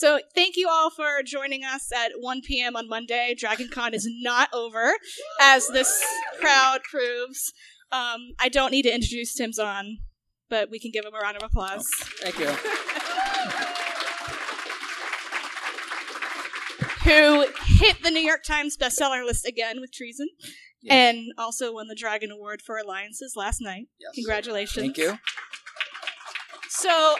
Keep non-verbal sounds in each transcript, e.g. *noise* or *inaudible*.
So thank you all for joining us at 1 p.m. on Monday. DragonCon is not over, as this crowd proves. Um, I don't need to introduce Tim Zahn, but we can give him a round of applause. Thank you. *laughs* Who hit the New York Times bestseller list again with Treason, Yes. and also won the Dragon Award for Alliances last night. Yes. Congratulations. Thank you. So,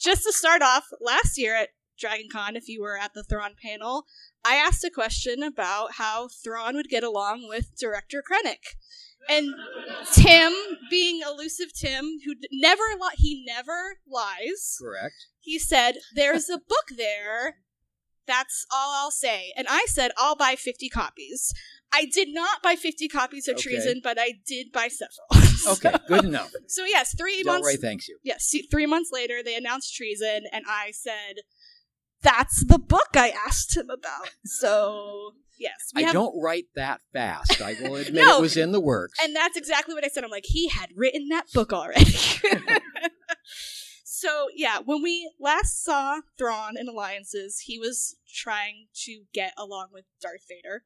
just to start off, last year at DragonCon, if you were at the Thrawn panel, I asked a question about how Thrawn would get along with director Krennic. And Tim, being elusive Tim, who never li- he never lies, Correct. he said, "There's a book there. That's all I'll say." And I said, "I'll buy 50 copies." I did not buy 50 copies of Okay. Treason, but I did buy several. *laughs* Okay, good enough. So yes, three Del months Rey thanks you. yes, three months later, they announced treason, and I said, "That's the book I asked him about." So yes, we I have, don't write that fast. I will admit No. it was in the works. and that's exactly what I said. I'm like, he had written that book already. *laughs* so yeah, when we last saw Thrawn in Alliances, he was trying to get along with Darth Vader.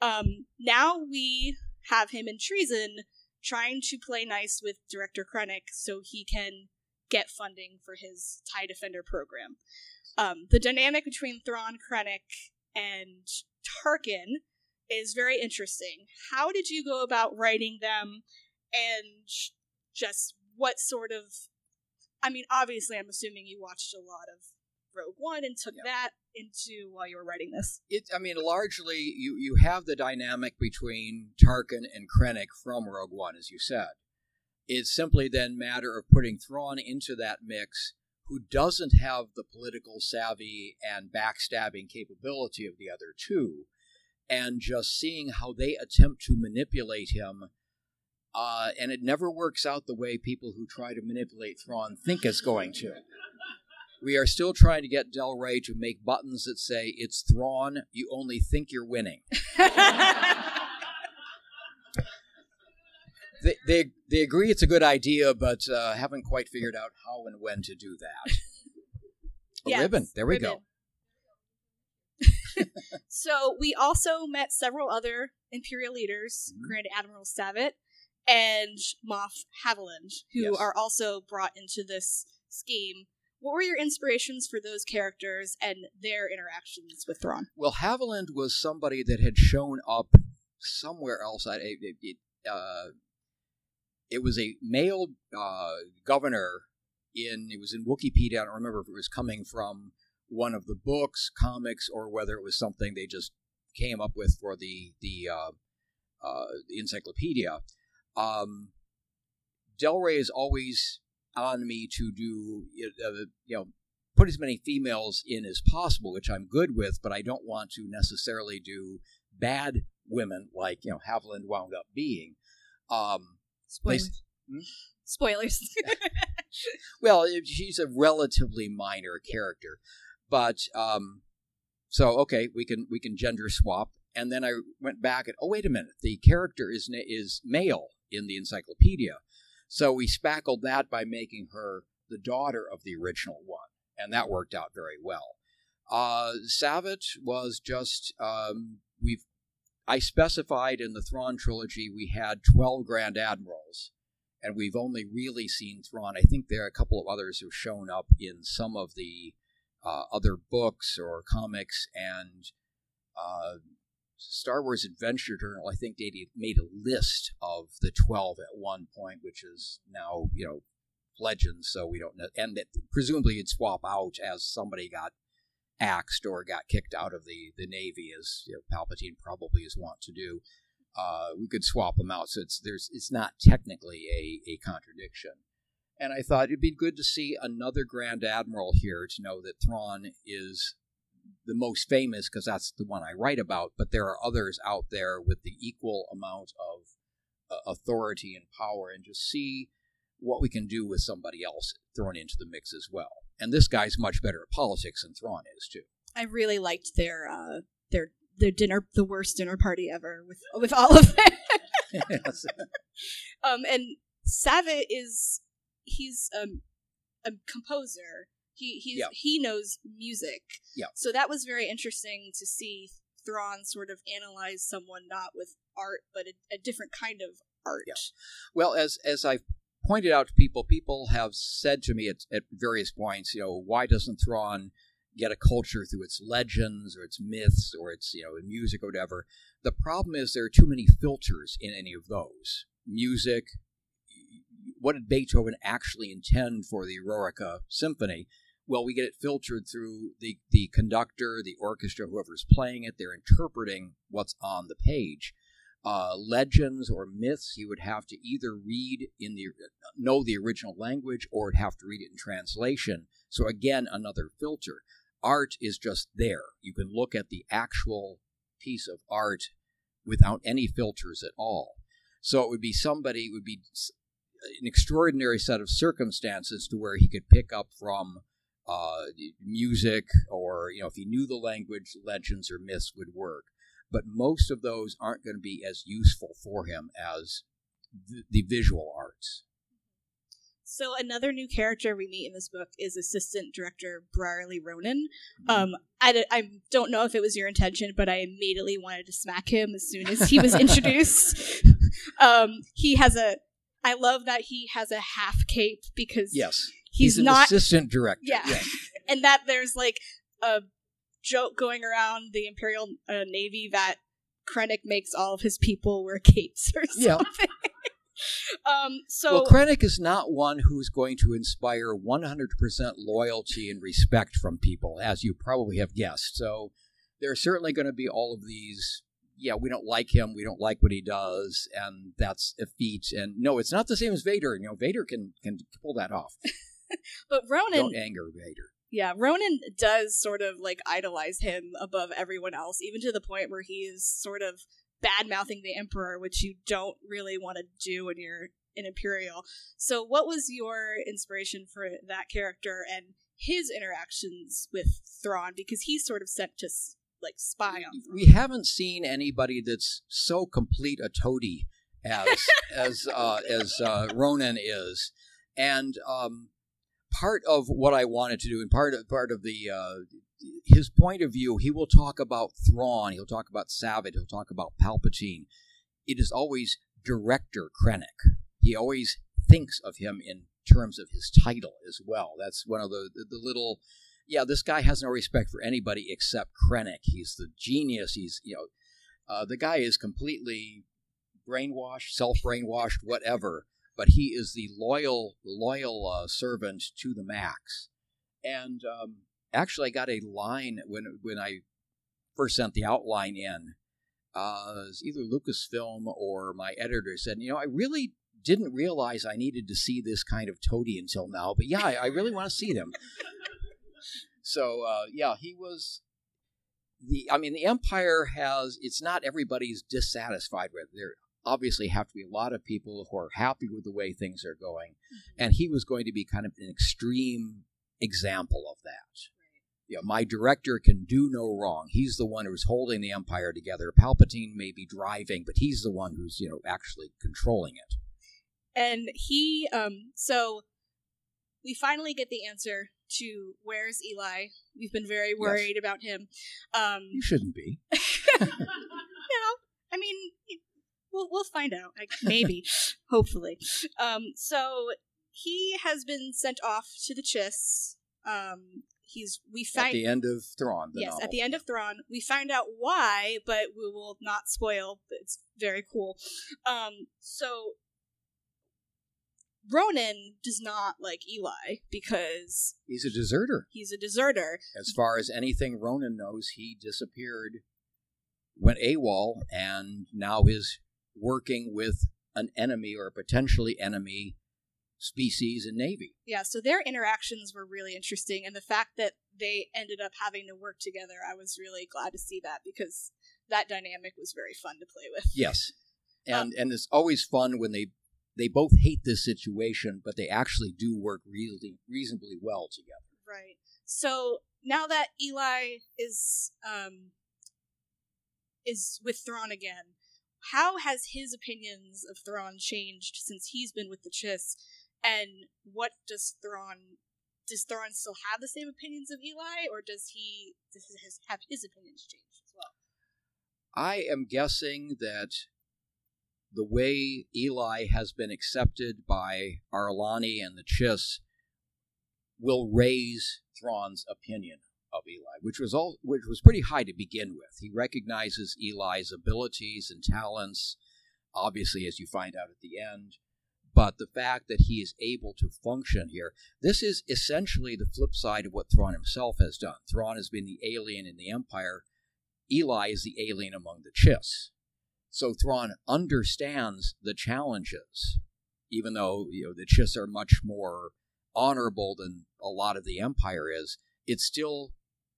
Um, now we have him in treason, trying to play nice with Director Krennic so he can get funding for his TIE Defender program. Um, the dynamic between Thrawn, Krennic, and Tarkin is very interesting. How did you go about writing them, and just what sort of? I mean, obviously, I'm assuming you watched a lot of Rogue One and took Yeah. that into while you were writing this. it, I mean, largely you you have the dynamic between Tarkin and Krennic from Rogue One, as you said. It's simply then matter of putting Thrawn into that mix, who doesn't have the political savvy and backstabbing capability of the other two, and just seeing how they attempt to manipulate him. Uh, and it never works out the way people who try to manipulate Thrawn think it's going to. We are still trying to get Del Rey to make buttons that say, It's Thrawn, you only think you're winning. *laughs* They, they, they agree it's a good idea, but uh, haven't quite figured out how and when to do that. A *laughs* Yes, ribbon. There we ribbon. go. *laughs* so we also met several other Imperial leaders, Mhm. Grand Admiral Savit and Moff Haviland, who Yes. are also brought into this scheme. What were your inspirations for those characters and their interactions with Thrawn? Well, Haviland was somebody that had shown up somewhere else. I, uh, it was a male uh, governor in. It was in Wikipedia. I don't remember if it was coming from one of the books, comics, or whether it was something they just came up with for the the, uh, uh, encyclopedia. Um, Del Rey is always on me to do, you know, put as many females in as possible, which I'm good with, but I don't want to necessarily do bad women like you know Haviland wound up being. Um, Spoilers. Hmm? Spoilers. *laughs* well, she's a relatively minor character, but um, so okay, we can we can gender swap. And then I went back and oh wait a minute, the character is is male in the encyclopedia, so we spackled that by making her the daughter of the original one, and that worked out very well. Uh, Savit was just um, we've I specified in the Thrawn trilogy we had twelve Grand Admirals and we've only really seen Thrawn. I think there are a couple of others who've shown up in some of the uh, other books or comics, and uh, Star Wars Adventure Journal. I think they made a list of the twelve at one point, which is now you know legends. So we don't know, and that presumably it'd swap out as somebody got axed or got kicked out of the the Navy, as you know, Palpatine probably is wont to do uh, we could swap them out. So it's there's it's not technically a, a contradiction. And I thought it'd be good to see another Grand Admiral here to know that Thrawn is the most famous because that's the one I write about. But there are others out there with the equal amount of uh, authority and power, and just see what we can do with somebody else thrown into the mix as well. And this guy's much better at politics than Thrawn is too. I really liked their uh, their their dinner, the worst dinner party ever with with all of them. *laughs* *laughs* Yes. um, and Savit is he's um, a composer, He he's, Yeah. he knows music. Yeah. So that was very interesting to see Thrawn sort of analyze someone not with art, but a, a different kind of art. Yeah. Well, as as I've pointed out to people, people have said to me at, at various points, you know, why doesn't Thrawn get a culture through its legends or its myths or its you know music or whatever? The problem is there are too many filters in any of those. Music. What did Beethoven actually intend for the Eroica Symphony? Well, we get it filtered through the, the conductor, the orchestra, whoever's playing it. They're interpreting what's on the page uh, legends or myths, you would have to either read in the know the original language or have to read it in translation. So again, another filter. Art is just there. You can look at the actual piece of art without any filters at all. So it would be somebody it would be an extraordinary set of circumstances to where he could pick up from uh, music or you know if he knew the language, legends or myths would work but most of those aren't going to be as useful for him as the, the visual arts. So another new character we meet in this book is assistant director Brierly Ronan. Mm-hmm. Um, I, d- I don't know if it was your intention, but I immediately wanted to smack him as soon as he was *laughs* introduced. um, he has a. I love that he has a half cape because Yes, he's, an not. assistant director. Yeah. yes. *laughs* and that there's like a joke going around the Imperial uh, Navy that Krennic makes all of his people wear capes or Yeah. something. *laughs* um. So well, Krennic is not one who's going to inspire 100% loyalty and respect from people, as you probably have guessed. So there are certainly going to be all of these. Yeah, we don't like him. We don't like what he does, and that's a feat. And no, it's not the same as Vader. You know, Vader can can pull that off. *laughs* but Ronan Don't anger Vader. Yeah, Ronan does sort of like idolize him above everyone else, even to the point where he is sort of bad mouthing the Emperor, which you don't really want to do when you're an Imperial. So, what was your inspiration for that character and his interactions with Thrawn? Because he's sort of sent to like spy on. Thrawn. we haven't seen anybody that's so complete a toady as as uh, as uh, Ronan is, and um, part of what I wanted to do, and part of part of the uh, his point of view, he will talk about Thrawn, he'll talk about Savage, he'll talk about Palpatine. It is always Director Krennic. He always thinks of him in terms of his title as well. That's one of the the, the little yeah, this guy has no respect for anybody except Krennic. He's the genius. He's, you know, uh, the guy is completely brainwashed, self brainwashed, whatever. But he is the loyal, loyal uh, servant to the max. And um, actually, I got a line when when I first sent the outline in. Uh, it was either Lucasfilm or my editor said, you know, I really didn't realize I needed to see this kind of toady until now, but yeah, I, I really want to see them. *laughs* So uh, yeah, he was the. I mean, the Empire has. It's not everybody's dissatisfied with. There obviously have to be a lot of people who are happy with the way things are going, and he was going to be kind of an extreme example of that. You know, my director can do no wrong. He's the one who's holding the Empire together. Palpatine may be driving, but he's the one who's you know actually controlling it. And he, um, so we finally get the answer to where's Eli. We've been very worried about him. Um, You shouldn't be. *laughs* you know, I mean, we'll we'll find out. Like, maybe, *laughs* hopefully. Um, so he has been sent off to the Chiss. Um, he's we find At the end of Thrawn, the yes novel. at the end of Thrawn. We find out why, but we will not spoil. It's very cool. Um, so Ronan does not like Eli because He's a deserter. he's a deserter. As far as anything Ronan knows, he disappeared, went AWOL, and now is working with an enemy or a potentially enemy species and navy. Yeah, so their interactions were really interesting, and the fact that they ended up having to work together, I was really glad to see that because that dynamic was very fun to play with. Yes, *laughs* and Um, and it's always fun when they they both hate this situation, but they actually do work really reasonably well together. Right. So now that Eli is um is with Thrawn again, how has his opinions of Thrawn changed since he's been with the Chiss? And what does Thrawn does Thrawn still have the same opinions of Eli, or does he does his, have his opinions changed as well? I am guessing that the way Eli has been accepted by Ar'alani and the Chiss will raise Thrawn's opinion of Eli, which was all which was pretty high to begin with. He recognizes Eli's abilities and talents, obviously, as you find out at the end. But the fact that he is able to function here, this is essentially the flip side of what Thrawn himself has done. Thrawn has been the alien in the Empire. Eli is the alien among the Chiss. So Thrawn understands the challenges, even though you know the Chiss are much more honorable than a lot of the Empire is. It's still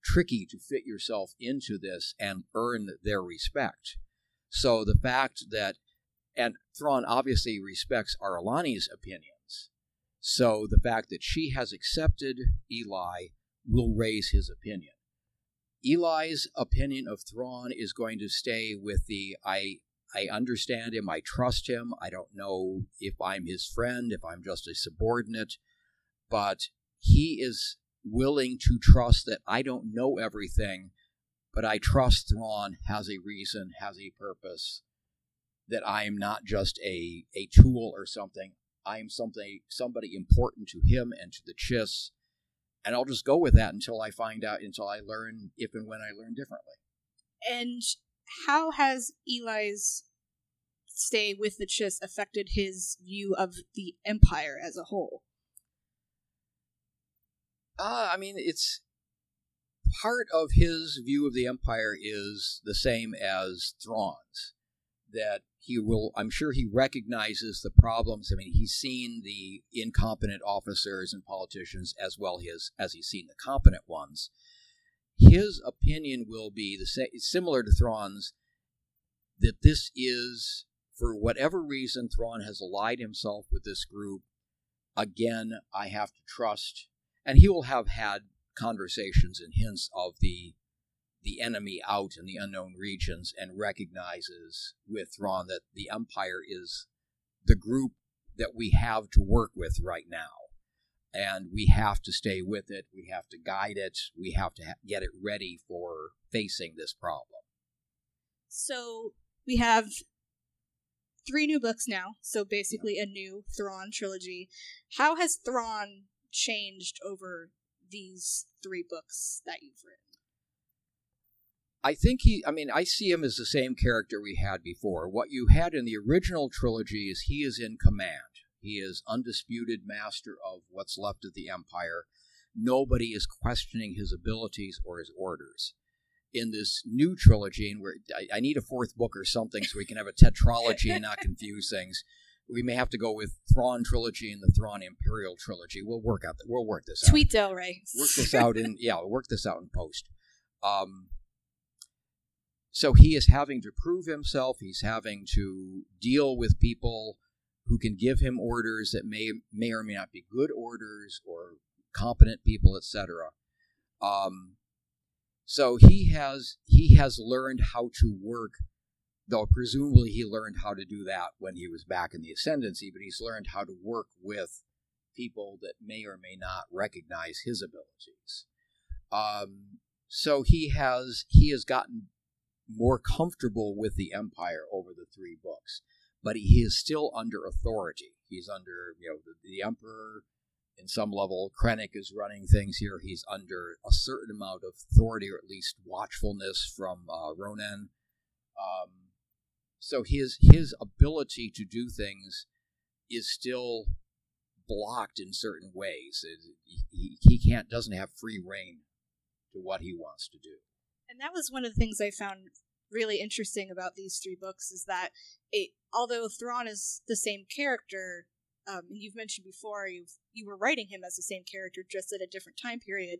tricky to fit yourself into this and earn their respect. So the fact that and Thrawn obviously respects Ar'alani's opinions. So the fact that she has accepted Eli will raise his opinion. Eli's opinion of Thrawn is going to stay with the I I understand him, I trust him, I don't know if I'm his friend, if I'm just a subordinate, but he is willing to trust that I don't know everything, but I trust Thrawn has a reason, has a purpose, that I am not just a, a tool or something. I am something somebody important to him and to the Chiss, and I'll just go with that until I find out, until I learn, if and when I learn differently. And how has Eli's stay with the Chiss affected his view of the Empire as a whole? Uh, I mean, it's part of his view of the Empire is the same as Thrawn's. That he will, I'm sure he recognizes the problems. I mean, he's seen the incompetent officers and politicians as well as, as he's seen the competent ones. His opinion will be the same, similar to Thrawn's, that this is, for whatever reason, Thrawn has allied himself with this group. Again, I have to trust, and he will have had conversations and hints of the the enemy out in the unknown regions and recognizes with Thrawn that the Empire is the group that we have to work with right now. And we have to stay with it, we have to guide it, we have to ha- get it ready for facing this problem. So we have three new books now, so basically a new Thrawn trilogy. How has Thrawn changed over these three books that you've written? I think he, I mean, I see him as the same character we had before. What you had in the original trilogy is he is in command. He is undisputed master of what's left of the Empire. Nobody is questioning his abilities or his orders. In this new trilogy, and where I, I need a fourth book or something so we can have a *laughs* tetralogy and not confuse things. We may have to go with Thrawn trilogy and the Thrawn Imperial trilogy. We'll work out. that We'll work this out. Tweet Del Rey. Work this *laughs* out in yeah. We'll work this out in post. Um, so he is having to prove himself. He's having to deal with people who can give him orders that may may or may not be good orders or competent people, etc. Um, so he has he has learned how to work, though presumably he learned how to do that when he was back in the ascendancy. But he's learned how to work with people that may or may not recognize his abilities. Um, so he has he has gotten more comfortable with the empire over the three books, but he is still under authority. He's under, you know, the, the emperor in some level. Krennic is running things here. He's under a certain amount of authority, or at least watchfulness from uh, Ronan. Um, so his his ability to do things is still blocked in certain ways. He, he can't doesn't have free reign to what he wants to do. And that was one of the things I found really interesting about these three books is that it, although Thrawn is the same character, um, and you've mentioned before you've you were writing him as the same character just at a different time period,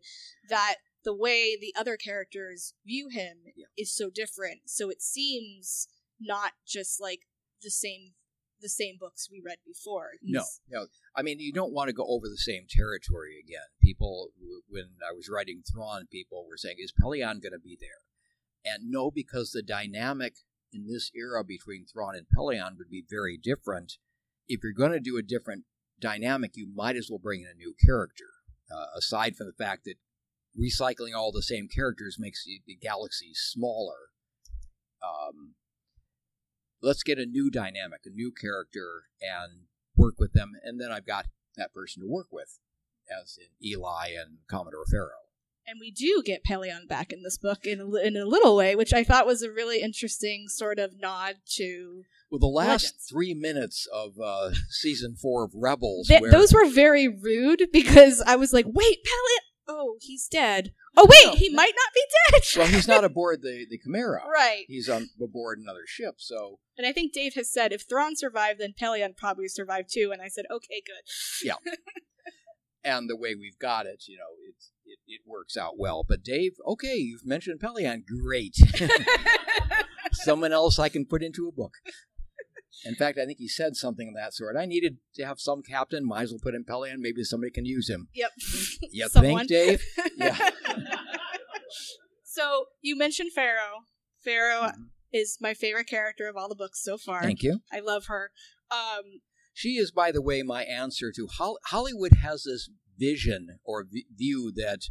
that the way the other characters view him yeah. is so different. So it seems not just like the same the same books we read before. He's, no, no. I mean, you don't want to go over the same territory again. People, when I was writing Thrawn, people were saying, "Is Pellaeon going to be there?" And no, because the dynamic in this era between Thrawn and Pellaeon would be very different. If you're going to do a different dynamic, you might as well bring in a new character. uh, aside from the fact that recycling all the same characters makes the, the galaxy smaller. Um, let's get a new dynamic, a new character, and work with them, and then I've got that person to work with, as in Eli and Commodore Faro. And we do get Pellaeon back in this book in a, in a little way, which I thought was a really interesting sort of nod to. Well, the last Legends. three minutes of uh, season four of Rebels, Th- where those were very rude because I was like, wait, Pellaeon. Oh, he's dead. Oh, wait, No. he might not be dead. well, he's not *laughs* aboard the the Chimera. right. He's on aboard another ship. So And I think Dave has said if Thrawn survived, then Pellaeon probably survived too. And I said, okay, good. Yeah. *laughs* and the way we've got it, you know, it, it, it works out well. But Dave, okay, you've mentioned Pellaeon. Great. *laughs* Someone else I can put into a book. In fact, I think he said something of that sort. I needed to have some captain. Might as well put in Pellaeon. Maybe somebody can use him. Yep. You *laughs* Someone. think, Dave? *laughs* Yeah. so you mentioned Faro. Faro Mhm. is my favorite character of all the books so far. Thank you. I love her. Um, She is, by the way, my answer to Hol- Hollywood has this vision or v- view that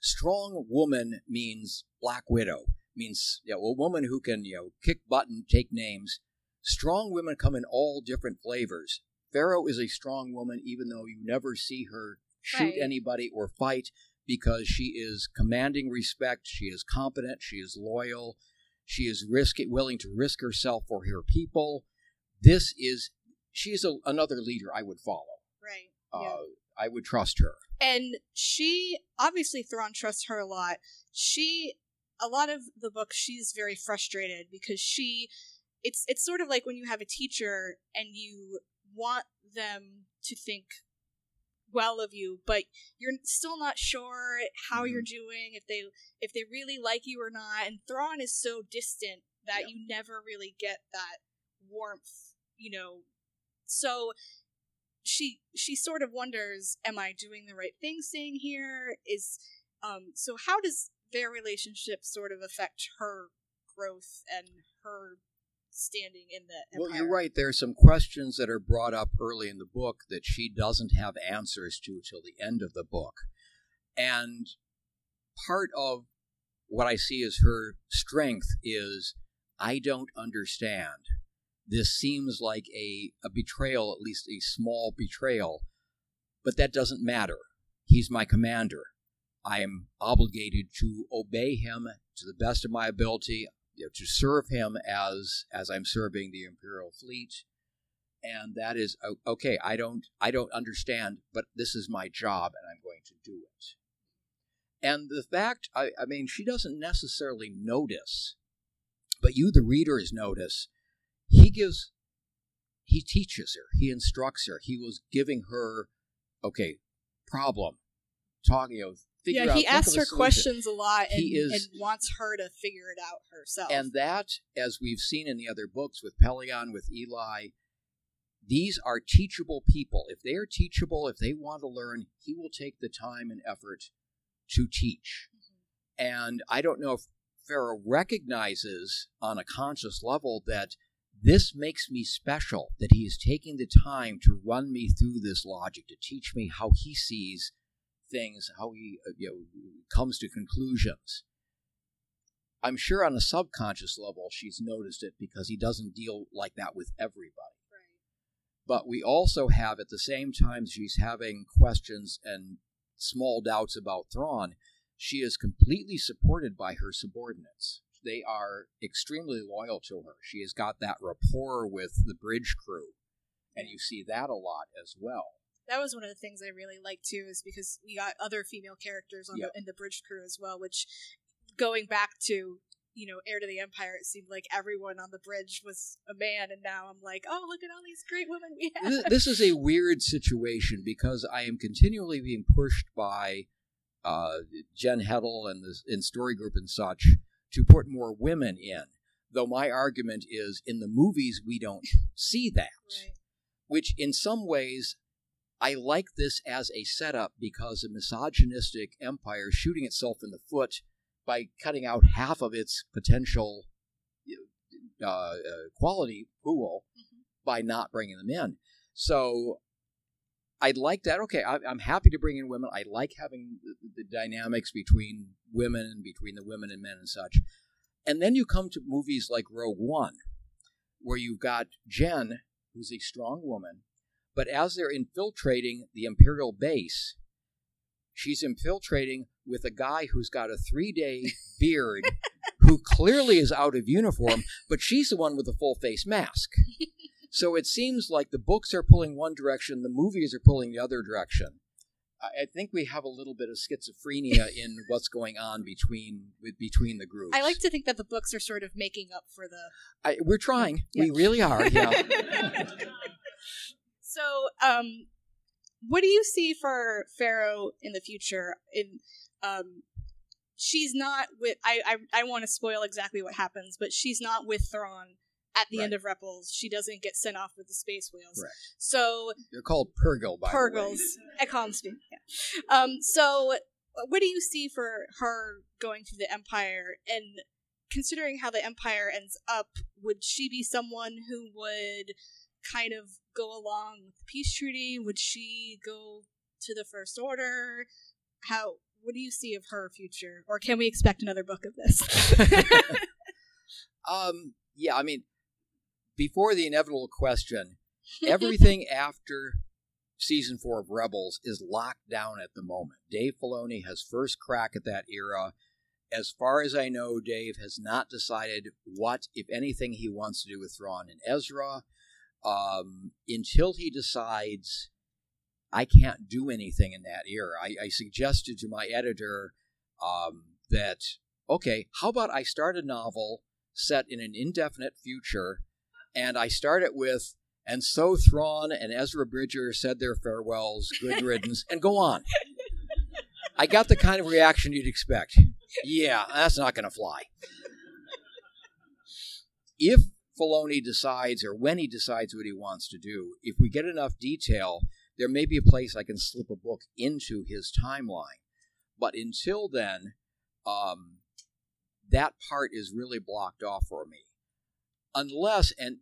strong woman means Black Widow, means you know, a woman who can you know kick butt and take names. Strong women come in all different flavors. Faro is a strong woman, even though you never see her shoot Right. anybody or fight, because she is commanding respect. She is competent. She is loyal. She is risk willing to risk herself for her people. This is she is a, another leader I would follow. right. Uh, yeah. I would trust her. and she obviously Thrawn trusts her a lot. She a lot of the book she's very frustrated because she it's it's sort of like when you have a teacher and you want them to think well of you but you're still not sure how you're doing if they if they really like you or not. And Thrawn is so distant that Yeah. you never really get that warmth you know. So she she sort of wonders am i doing the right thing staying here? Is um so how does their relationship sort of affect her growth and her standing in the empire Well, you're right. There are some questions that are brought up early in the book that she doesn't have answers to till the end of the book. And part of what I see as her strength is I don't understand. This seems like a, a betrayal, at least a small betrayal, but that doesn't matter. He's my commander. I am obligated to obey him to the best of my ability you know, to serve him as as I'm serving the imperial fleet, and that is okay. I don't I don't understand, but this is my job, and I'm going to do it. And the fact, I, I mean, she doesn't necessarily notice, but you, the readers, notice. He gives, he teaches her, he instructs her. He was giving her, okay, problem, talking of figure yeah out. he asks her questions a lot and, He is- and wants her to figure it out herself And that, as we've seen in the other books with Pellaeon, with Eli, these are teachable people. If they are teachable, if they want to learn, he will take the time and effort to teach. Mm-hmm. And I don't know if Faro recognizes on a conscious level that this makes me special, that he is taking the time to run me through this logic, to teach me how he sees things, how he uh, you know, comes to conclusions. I'm sure on a subconscious level she's noticed it because he doesn't deal like that with everybody. right. But we also have at the same time she's having questions and small doubts about Thrawn, she is completely supported by her subordinates. They are extremely loyal to her. She has got that rapport with the bridge crew, and you see that a lot as well. That was one of the things I really liked too, is because we got other female characters on Yep. the in the bridge crew as well. Which, going back to you know, Heir to the Empire, it seemed like everyone on the bridge was a man, and now I'm like, oh, look at all these great women we have. This is a weird situation because I am continually being pushed by uh, Jen Heddle and the in Story Group and such to put more women in. Though my argument is, in the movies we don't see that. Right. Which, in some ways, I like this as a setup because a misogynistic empire shooting itself in the foot by cutting out half of its potential uh, uh, quality pool Mhm. by not bringing them in. So I'd like that. Okay, I, am happy to bring in women. I like having the, the, dynamics between women and between the women and men and such. And then you come to movies like Rogue One, where you've got Jyn, who's a strong woman, but as they're infiltrating the Imperial base, she's infiltrating with a guy who's got a three day *laughs* beard who clearly is out of uniform, but she's the one with the full face mask. *laughs* So it seems like the books are pulling one direction, the movies are pulling the other direction. I think we have a little bit of schizophrenia *laughs* in what's going on between between the groups. I like to think that the books are sort of making up for the. I, we're trying. Yeah. We really are. Yeah. So, um, what do you see for Faro in the future? In um, she's not with. I I, I want to spoil exactly what happens, but she's not with Thrawn at the right. end of Rebels, she doesn't get sent off with the space whales. Right. So they're called Purrgil by Purrgils at Comston. Yeah. Um. So, what do you see for her going through the Empire, and considering how the Empire ends up, would she be someone who would kind of go along with the peace treaty? Would she go to the First Order? How? What do you see of her future, or can we expect another book of this? *laughs* um. Yeah. I mean, before the inevitable question, *laughs* everything after season four of Rebels is locked down at the moment. Dave Filoni has first crack at that era. As far as I know, Dave has not decided what, if anything, he wants to do with Thrawn and Ezra. Um, until he decides, I can't do anything in that era. I, I suggested to my editor um, that, okay, how about I start a novel set in an indefinite future and I start it with, and so Thrawn and Ezra Bridger said their farewells, good *laughs* riddance, and go on. I got the kind of reaction you'd expect. Yeah, that's not going to fly. If Filoni decides, or when he decides what he wants to do, if we get enough detail, there may be a place I can slip a book into his timeline. But until then, um, that part is really blocked off for me unless and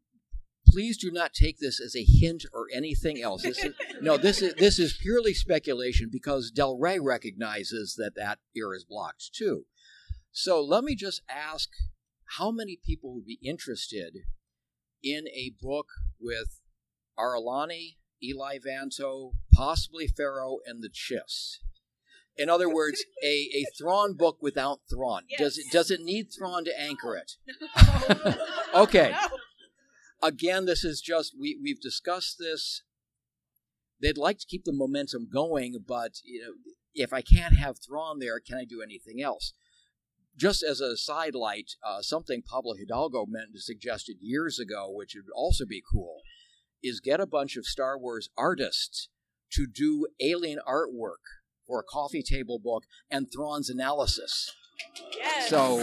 please do not take this as a hint or anything else. This is, *laughs* no, this is this is purely speculation because Del Rey recognizes that that ear is blocked too. So let me just ask: How many people would be interested in a book with Ar'alani, Eli Vanto, possibly Faro, and the Chiss? In other *laughs* words, a, a Thrawn book without Thrawn. Yes. Does it does it need Thrawn to anchor it? *laughs* No. okay. No. Again, this is just we we've discussed this. They'd like to keep the momentum going, but you know, if I can't have Thrawn there, can I do anything else? Just as a sidelight, uh, something Pablo Hidalgo meant to suggested years ago, which would also be cool, is get a bunch of Star Wars artists to do alien artwork for a coffee table book and Thrawn's analysis. Yes. So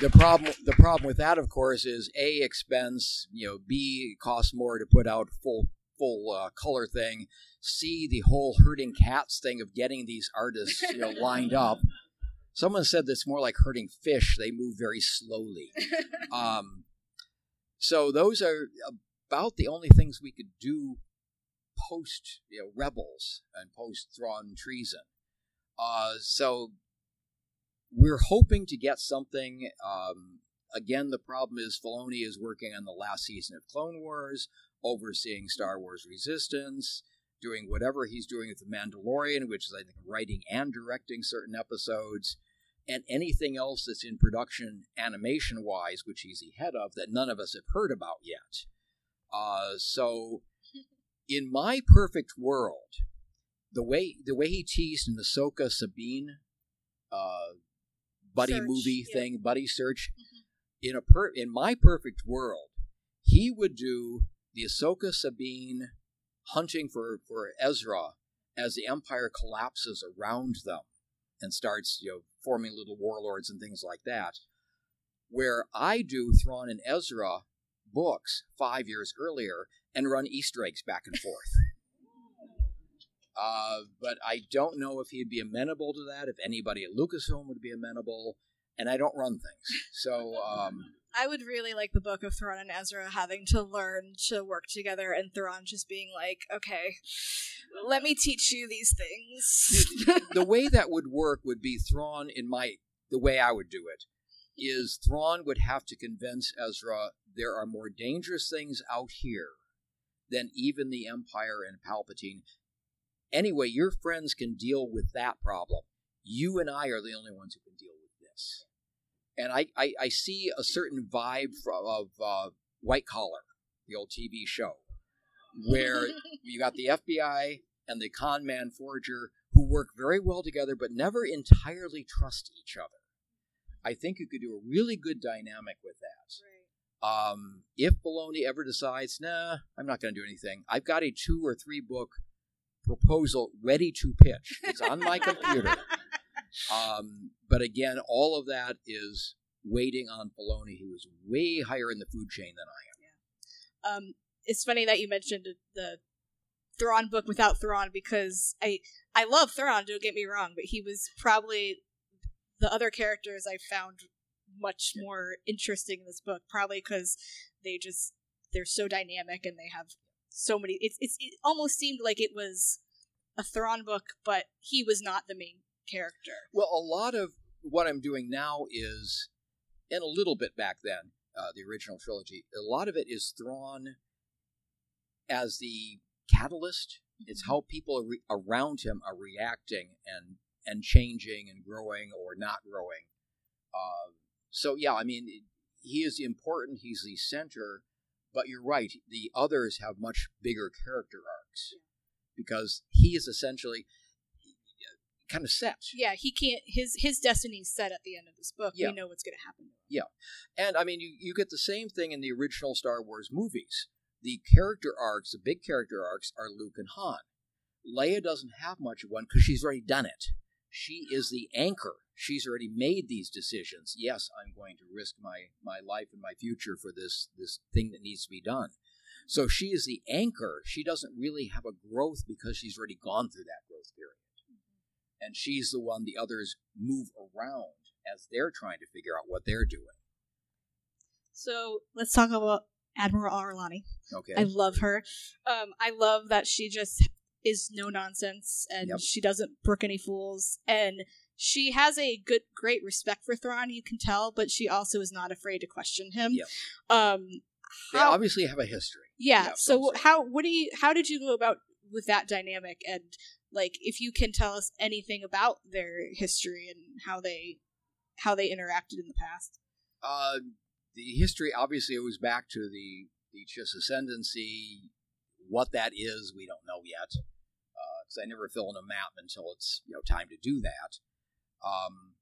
the problem the problem with that of course is a expense you know b costs more to put out full full uh, color thing see the whole herding cats thing of getting these artists you know lined up *laughs* someone said that's more like herding fish they move very slowly *laughs* um, so those are about the only things we could do post you know, rebels and post Thrawn treason. Uh, so we're hoping to get something. Um, again, the problem is Filoni is working on the last season of Clone Wars, overseeing Star Wars Resistance, doing whatever he's doing with The Mandalorian, which is, I think, writing and directing certain episodes, and anything else that's in production animation wise, which he's the head of, that none of us have heard about yet. Uh, so *laughs* in my perfect world, the way the way he teased in the Ahsoka Sabine uh, buddy search, movie yeah. thing, buddy search, mm-hmm. in a per in my perfect world, he would do the Ahsoka Sabine hunting for for Ezra as the Empire collapses around them and starts you know forming little warlords and things like that. Where I do Thrawn and Ezra books five years earlier and run Easter eggs back and forth. *laughs* Uh, but I don't know if he'd be amenable to that, if anybody at Lucasfilm would be amenable, and I don't run things. So um, I would really like the book of Thrawn and Ezra having to learn to work together, and Thrawn just being like, "Okay, let me teach you these things." the way *laughs* that would work would be Thrawn in my the way I would do it is Thrawn would have to convince Ezra there are more dangerous things out here than even the Empire and Palpatine. Anyway, your friends can deal with that problem. You and I are the only ones who can deal with this. And I, I, I see a certain vibe from, of uh, White Collar, the old TV show, where *laughs* you got the FBI and the con man forger who work very well together but never entirely trust each other. I think you could do a really good dynamic with that. Right. Um, if Filoni ever decides, nah, I'm not going to do anything, I've got a two or three book proposal ready to pitch. It's on my *laughs* computer. Um, but again, all of that is waiting on Filoni, who is way higher in the food chain than I am. Yeah. Um, it's funny that you mentioned the Thrawn book without Thrawn because I I love Thrawn. Don't get me wrong, but he was probably the other characters I found much more interesting in this book, probably because they just they're so dynamic and they have so many. It's, it's it almost seemed like it was a Thrawn book, but he was not the main character. Well, a lot of what I'm doing now is, and a little bit back then, uh, the original trilogy, a lot of it is Thrawn as the catalyst. Mm-hmm. It's how people re- around him are reacting and and changing and growing or not growing. Uh, so yeah, I mean, he is important. He's the center, but you're right. The others have much bigger character arcs because he is essentially kind of set. Yeah, he can't. His his destiny's set at the end of this book. Yeah. We know what's going to happen. Yeah, and I mean, you you get the same thing in the original Star Wars movies. The character arcs, the big character arcs, are Luke and Han. Leia doesn't have much of one because she's already done it. She is the anchor. She's already made these decisions. Yes, I'm going to risk my, my life and my future for this, this thing that needs to be done. So she is the anchor. She doesn't really have a growth because she's already gone through that growth period. And she's the one the others move around as they're trying to figure out what they're doing. So let's talk about Admiral Ar'alani. Okay. I love her. Um, I love that she just is no nonsense and yep. she doesn't brook any fools and she has a good great respect for Thrawn, you can tell, but she also is not afraid to question him. Yep. Um they obviously have a history. Yeah. So how what do you how did you go about with that dynamic and like if you can tell us anything about their history and how they how they interacted in the past? Uh the history obviously it was back to the the Chiss ascendancy. What that is, we don't know yet because I never fill in a map until it's you know time to do that. Um,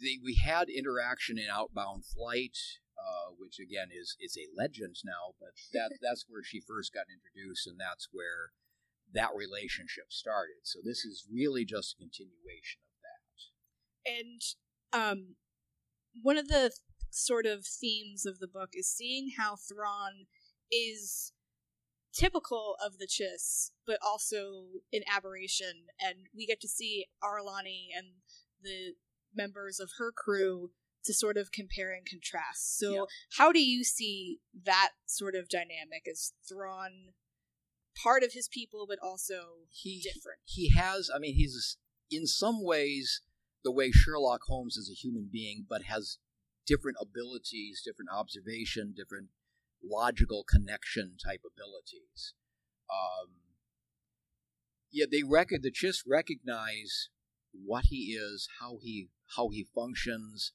they, we had interaction in Outbound Flight, uh, which again is is a legend now, but that *laughs* that's where she first got introduced, and that's where that relationship started. So this is really just a continuation of that. And um, one of the sort of themes of the book is seeing how Thrawn is typical of the Chiss, but also an aberration. And we get to see Ar'alani and the members of her crew to sort of compare and contrast. So, yeah. how do you see that sort of dynamic as Thrawn part of his people, but also he, different? He has, I mean, he's in some ways the way Sherlock Holmes is a human being, but has different abilities, different observation, different logical connection type abilities. Um, yeah, they record the Chiss recognize what he is, how he how he functions.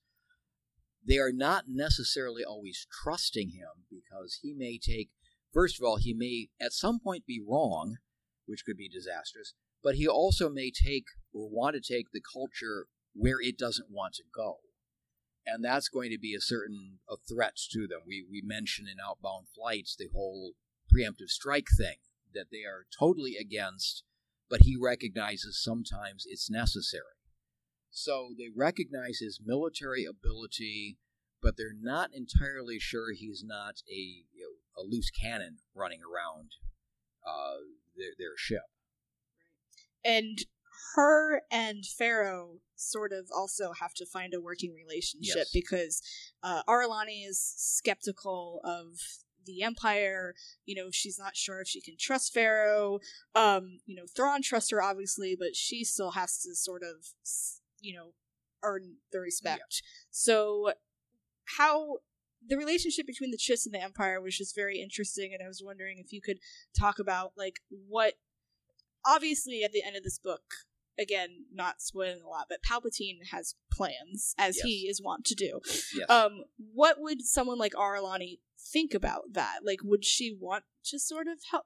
They are not necessarily always trusting him because he may take. First of all, he may at some point be wrong, which could be disastrous. But he also may take or want to take the culture where it doesn't want to go and that's going to be a certain a threat to them. We we mentioned in outbound flights the whole preemptive strike thing that they are totally against, but he recognizes sometimes it's necessary. So they recognize his military ability, but they're not entirely sure he's not a you know, a loose cannon running around uh, their, their ship. And her and Faro sort of also have to find a working relationship Yes. because uh, Ar'alani is skeptical of the Empire. You know, she's not sure if she can trust Faro. Um, you know, Thrawn trusts her obviously, but she still has to sort of, you know, earn the respect. So, how the relationship between the Chiss and the Empire was just very interesting, and I was wondering if you could talk about like what. Obviously, at the end of this book, again, not spoiling a lot, but Palpatine has plans, as Yes. he is wont to do. Yes. Um, what would someone like Ar'alani think about that? Like, would she want to sort of help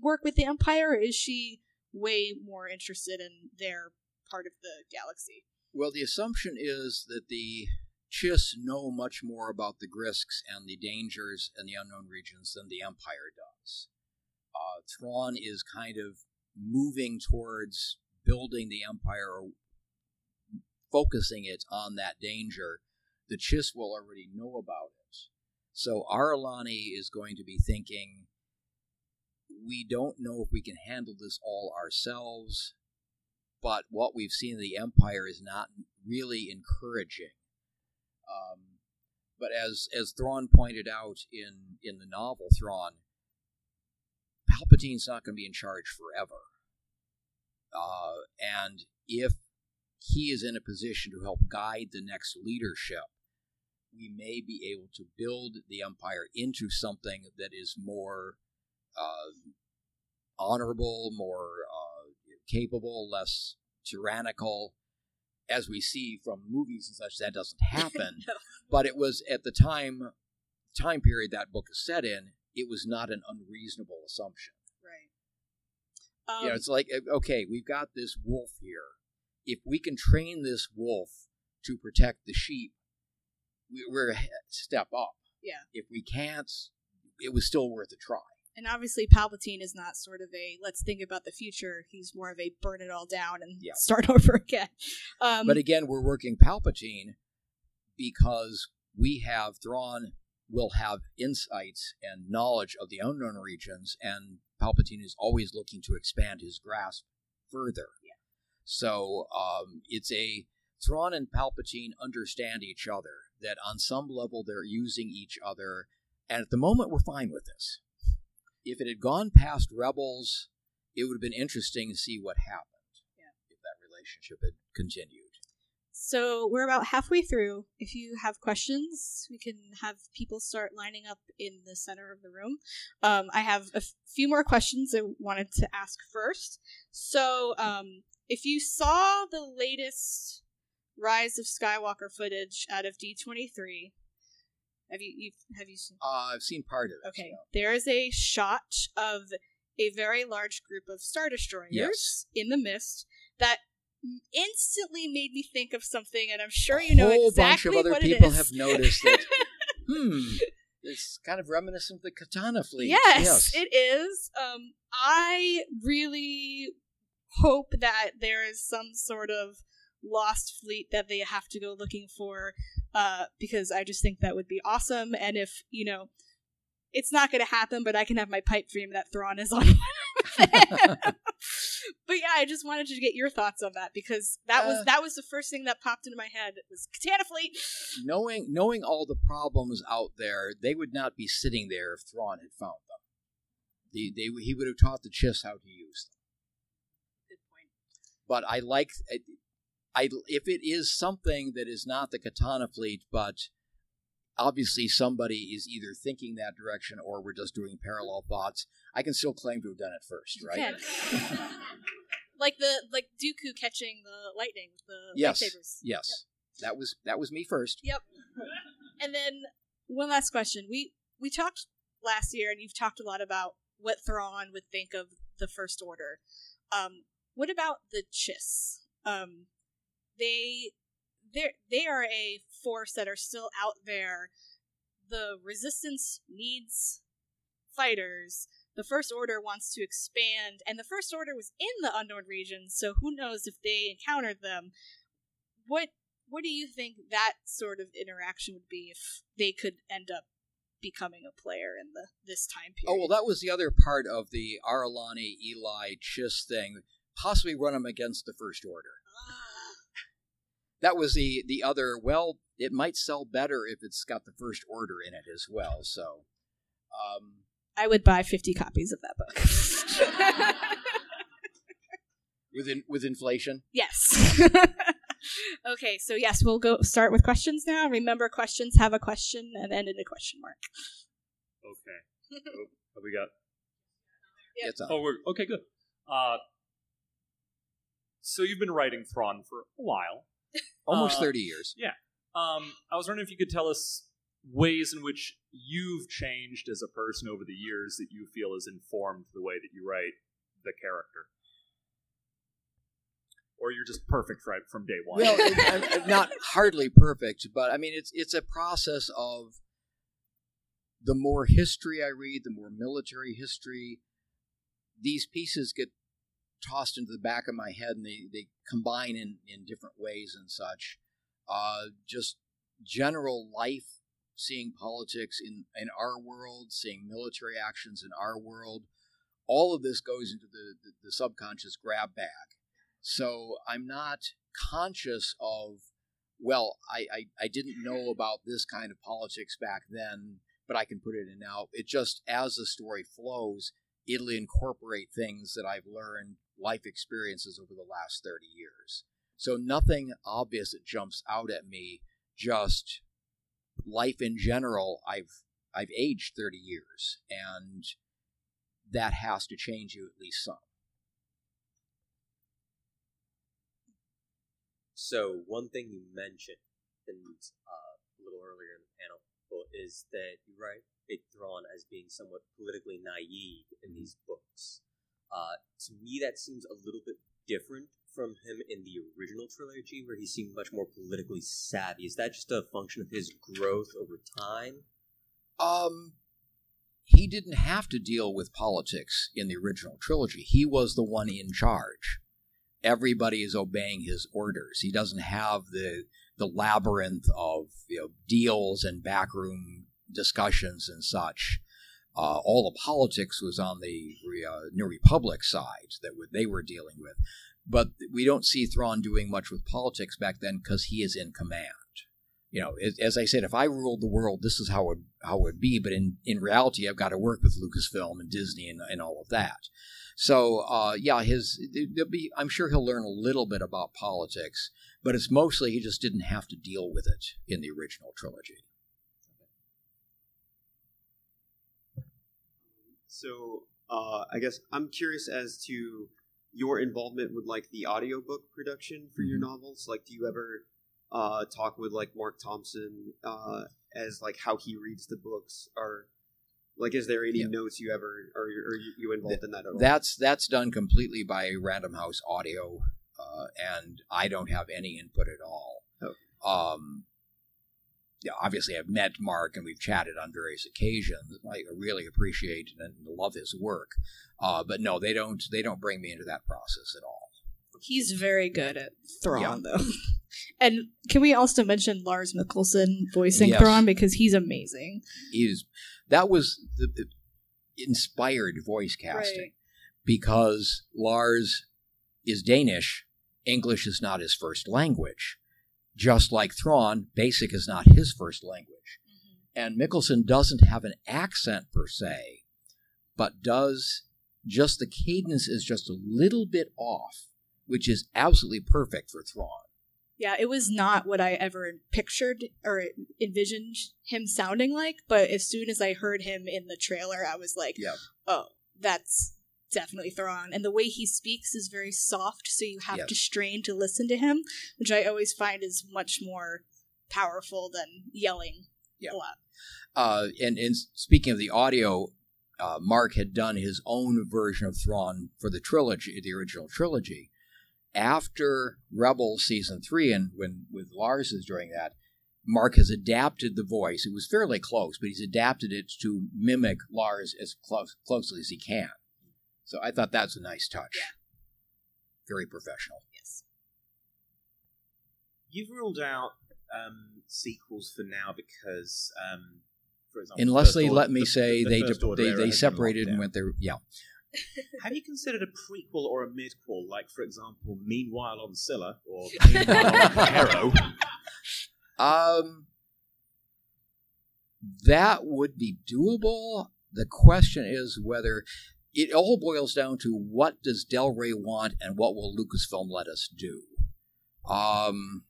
work with the Empire, or is she way more interested in their part of the galaxy? Well, the assumption is that the Chiss know much more about the Grysks and the dangers and the unknown regions than the Empire does. Uh, Thrawn is kind of moving towards building the Empire, focusing it on that danger. The Chiss will already know about it. So Ar'alani is going to be thinking, we don't know if we can handle this all ourselves but what we've seen in the Empire is not really encouraging. Um, but as as Thrawn pointed out in in the novel Thrawn, Palpatine's not going to be in charge forever, uh, and if he is in a position to help guide the next leadership, we may be able to build the Empire into something that is more uh, honorable, more uh, capable, less tyrannical. As we see from movies and such, that doesn't *laughs* happen. No. But it was at the time time period that book is set in. It was not an unreasonable assumption. Right. Um, you know, it's like uh, okay, we've got this wolf here. If we can train this wolf to protect the sheep, we, we're a step up. Yeah. If we can't, it was still worth a try. And obviously, Palpatine is not sort of a let's think about the future. He's more of a burn it all down and Yeah. *laughs* start over again. Um, But again, we're working Palpatine because we have Thrawn will have insights and knowledge of the unknown regions, and Palpatine is always looking to expand his grasp further. Yeah. So um, it's a Thrawn and Palpatine understand each other. That on some level they're using each other, and at the moment we're fine with this. If it had gone past Rebels, it would have been interesting to see what happened. Yeah. If that relationship had continued. So we're about halfway through. If you have questions, we can have people start lining up in the center of the room. Um, I have a f- few more questions I wanted to ask first. So, um, if you saw the latest Rise of Skywalker footage out of D twenty three, have you you've, have you seen? Uh, I've seen part of it. Okay, so. there is a shot of a very large group of star destroyers Yes. in the mist that instantly made me think of something, and I'm sure you know exactly what it's a whole bunch of other people have noticed it. *laughs* hmm, it's kind of reminiscent of the Katana fleet. yes, it is. Um, I really hope that there is some sort of lost fleet that they have to go looking for, uh, because I just think that would be awesome. And if you know, it's not going to happen, but I can have my pipe dream that Thrawn is on. *laughs* *laughs* but yeah, I just wanted to get your thoughts on that because that Uh, was that was the first thing that popped into my head it was Katana fleet. knowing knowing all the problems out there, they would not be sitting there if Thrawn had found them. The, they, he would have taught the Chiss how to use them. Good point. But I like, I, if it is something that is not the Katana fleet, but obviously somebody is either thinking that direction or we're just doing parallel thoughts, I can still claim to have done it first, You right? *laughs* like the like Dooku catching the lightning the Yes. lightsabers. Yes, that was that was me first. Yep. And then one last question. We we talked last year, and you've talked a lot about what Thrawn would think of the First Order. Um, what about the Chiss? Um, they they they are a force that are still out there. The Resistance needs fighters. The First Order wants to expand, and the First Order was in the unknown regions, so who knows if they encountered them. What what do you think that sort of interaction would be if they could end up becoming a player in the this time period? Oh well, that was the other part of the Ar'alani Eli Chiss thing. possibly run them against the First Order. Ah. That was the the other. Well, it might sell better if it's got the First Order in it as well. So, um, I would buy 50 copies of that book. *laughs* with in, with inflation. yes. *laughs* okay, so yes, we'll go start with questions now. Remember, questions have a question and end in a question mark. Okay. Oh, have we got? Yeah. It's on. Oh, we're okay. Good. Uh, so you've been writing Thrawn for a while. Almost uh, thirty years. Yeah. Um, I was wondering if you could tell us ways in which you've changed as a person over the years that you feel has informed the way that you write the character, or you're just perfect right from day one. Well, not *laughs* hardly perfect, but I mean, it's it's a process of the more history I read, the more military history. These pieces get tossed into the back of my head, and they they combine in in different ways and such. Uh, just general life, seeing politics in in our world, seeing military actions in our world. All of this goes into the, the, the subconscious grab bag. So I'm not conscious of, well, I, I, I didn't know about this kind of politics back then, but I can put it in now. It just, as the story flows, it'll incorporate things that I've learned, life experiences over the last 30 years. So nothing obvious that jumps out at me, just life in general. I've, I've aged 30 years, and that has to change you at least some. So one thing you mentioned and uh, a little earlier in the panel is that you write it Thrawn as being somewhat politically naive in these books. Uh, to me, that seems a little bit different from him in the original trilogy, where he seemed much more politically savvy. Is that just a function of his growth over time? Um, he didn't have to deal with politics in the original trilogy. He was the one in charge. Everybody is obeying his orders. He doesn't have the the labyrinth of you know, deals and backroom discussions and such. Uh, all the politics was on the uh, New Republic side that they were dealing with, but we don't see Thrawn doing much with politics back then because he is in command you know, as, I said, if I ruled the world, this is how it how it would be. But in in reality, I've got to work with Lucasfilm and Disney and, and all of that. So uh, yeah, his be. I'm sure he'll learn a little bit about politics, but it's mostly he just didn't have to deal with it in the original trilogy. So, uh, I guess I'm curious as to your involvement with like the audiobook production for your novels. Like, do you ever uh, talk with like Mark Thompson uh, as like how he reads the books, or like is there any Yeah. notes you ever or are you, you involved in that at all? That's that's done completely by Random House Audio, uh, and I don't have any input at all. Um, yeah, obviously I've met Mark and we've chatted on various occasions. I really appreciate and love his work, uh, but no, they don't. They don't bring me into that process at all. He's very good at Thrawn, though. *laughs* And can we also mention Lars Mikkelsen voicing Yes. Thrawn because he's amazing. He's that was the, the inspired voice casting because Lars is Danish. English is not his first language. Just like Thrawn, Basic is not his first language. Mm-hmm. And Mikkelsen doesn't have an accent per se, but does just the cadence is just a little bit off, which is absolutely perfect for Thrawn. Yeah, it was not what I ever pictured or envisioned him sounding like, but as soon as I heard him in the trailer, I was like, Yeah. oh, that's definitely Thrawn. And the way he speaks is very soft, so you have Yes. to strain to listen to him, which I always find is much more powerful than yelling Yeah. a lot. uh, and, and speaking of the audio, uh, Mark had done his own version of Thrawn for the trilogy, the original trilogy. After Rebel season three, and when with Lars is doing that, Mark has adapted the voice. It was fairly close, but he's adapted it to mimic Lars as close, closely as he can. So I thought that's a nice touch. Very professional. Yes. You've ruled out um, sequels for now because, um, for example, Unless First they Order- let me the- say the they de- they, they separated and went there. Yeah, *laughs* Have you considered a prequel or a midquel, like, for example, Meanwhile on Scylla or *laughs* Meanwhile on Harrow? Um, that would be doable. The question is whether it all boils down to what does Del Rey want and what will Lucasfilm let us do. Um,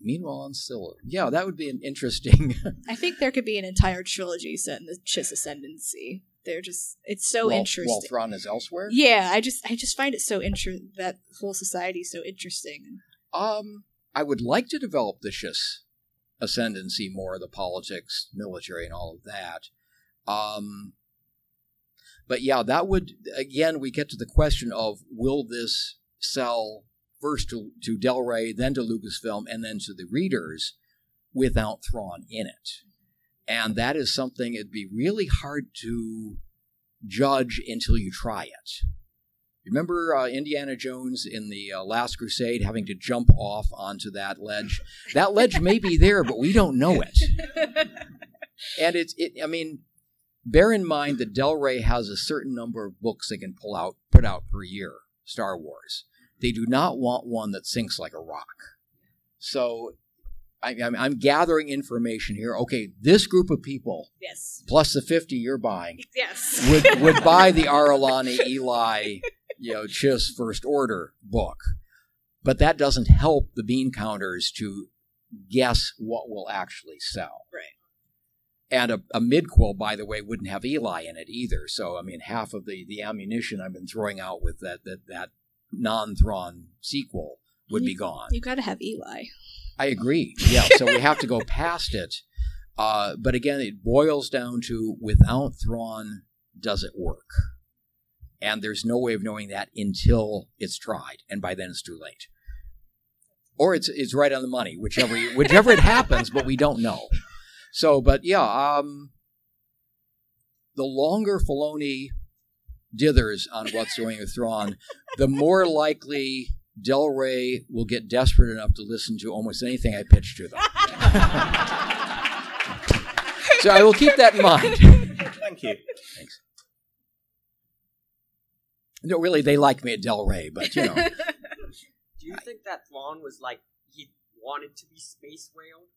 meanwhile, on Scylla, yeah, that would be an interesting. *laughs* I think there could be an entire trilogy set in the Chiss Ascendancy. They're just it's so interesting. While Thrawn is elsewhere. Yeah, I just I just find it so interesting that whole society is so interesting. Um, I would like to develop the Chiss ascendancy more, the politics, military, and all of that. Um, but yeah, that would again we get to the question of will this sell first to, to Del Rey, then to Lucasfilm, and then to the readers without Thrawn in it. And that is something it'd be really hard to judge until you try it. Remember uh, Indiana Jones in the uh, Last Crusade having to jump off onto that ledge? That ledge may be there, but we don't know it. *laughs* And it's, it, I mean, bear in mind that Del Rey has a certain number of books they can pull out, put out per year. Star Wars. They do not want one that sinks like a rock. So I, I'm, I'm gathering information here. Okay, this group of people Yes. plus the 50 you're buying Yes. would would *laughs* buy the Ar'alani Eli, you know, Chiss First Order book, but that doesn't help the bean counters to guess what will actually sell. Right. And a, a midquel, by the way, wouldn't have Eli in it either. So I mean, half of the the ammunition I've been throwing out with that that that non-Thrawn sequel would be gone. You gotta have Eli. I agree. Yeah, so we have to go past it. Uh, but again, it boils down to without Thrawn, does it work? And there's no way of knowing that until it's tried, and by then it's too late. Or it's it's right on the money, whichever whichever it happens, but we don't know. So, but yeah, um, the longer Filoni dithers on what's going with Thrawn, the more likely Del Rey will get desperate enough to listen to almost anything I pitch to them. so I will keep that in mind. Thank you. Thanks. No, really, they like me at Del Rey, but you know, *laughs* Do you think that Thrawn was like he wanted to be space whale,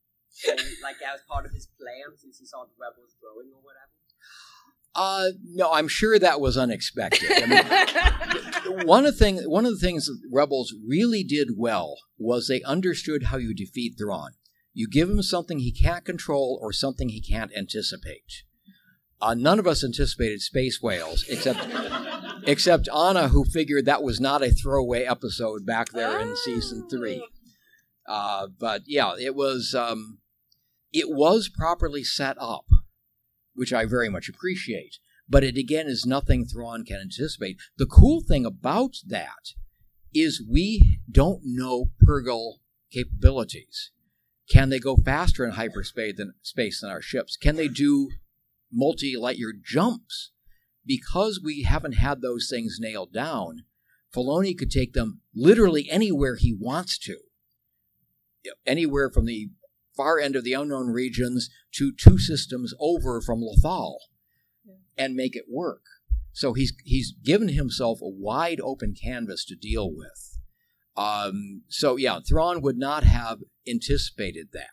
and like that was part of his plan since he saw the rebels growing or whatever? uh, no, I'm sure that was unexpected. I mean, *laughs* one of the thing, one of the things that Rebels really did well was they understood how you defeat Thrawn. You give him something he can't control or something he can't anticipate. Uh, none of us anticipated space whales, except *laughs* except Anna, who figured that was not a throwaway episode back there in season three. Uh, but yeah, it was um, it was properly set up, which I very much appreciate. But it again is nothing Thrawn can anticipate. The cool thing about that is we don't know Purrgil capabilities. Can they go faster in hyperspace than space than our ships? Can they do multi light year jumps? Because we haven't had those things nailed down, Filoni could take them literally anywhere he wants to. Anywhere from the far end of the unknown regions to two systems over from Lothal and make it work. So he's he's given himself a wide open canvas to deal with. Um, so yeah, Thrawn would not have anticipated that,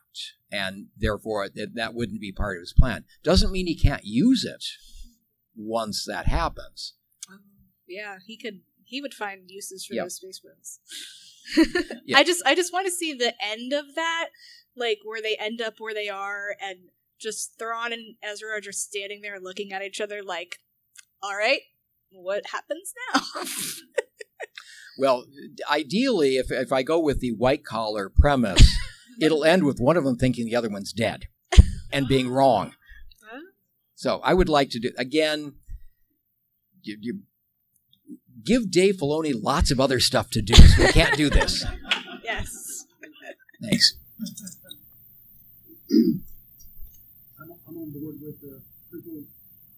and therefore that, that wouldn't be part of his plan. Doesn't mean he can't use it once that happens. Yeah, he could. He would find uses for Yep. those space whales. *laughs* Yeah. I just, I just want to see the end of that, like where they end up where they are, and just Thrawn and Ezra are just standing there looking at each other, like, "All right, what happens now?" *laughs* Well, ideally, if if I go with the white collar premise, *laughs* it'll end with one of them thinking the other one's dead and being wrong. Huh? So I would like to do again. You, you give Dave Filoni lots of other stuff to do. So we can't do this. *laughs* yes. Thanks. *clears throat* I'm, I'm on board with the prequel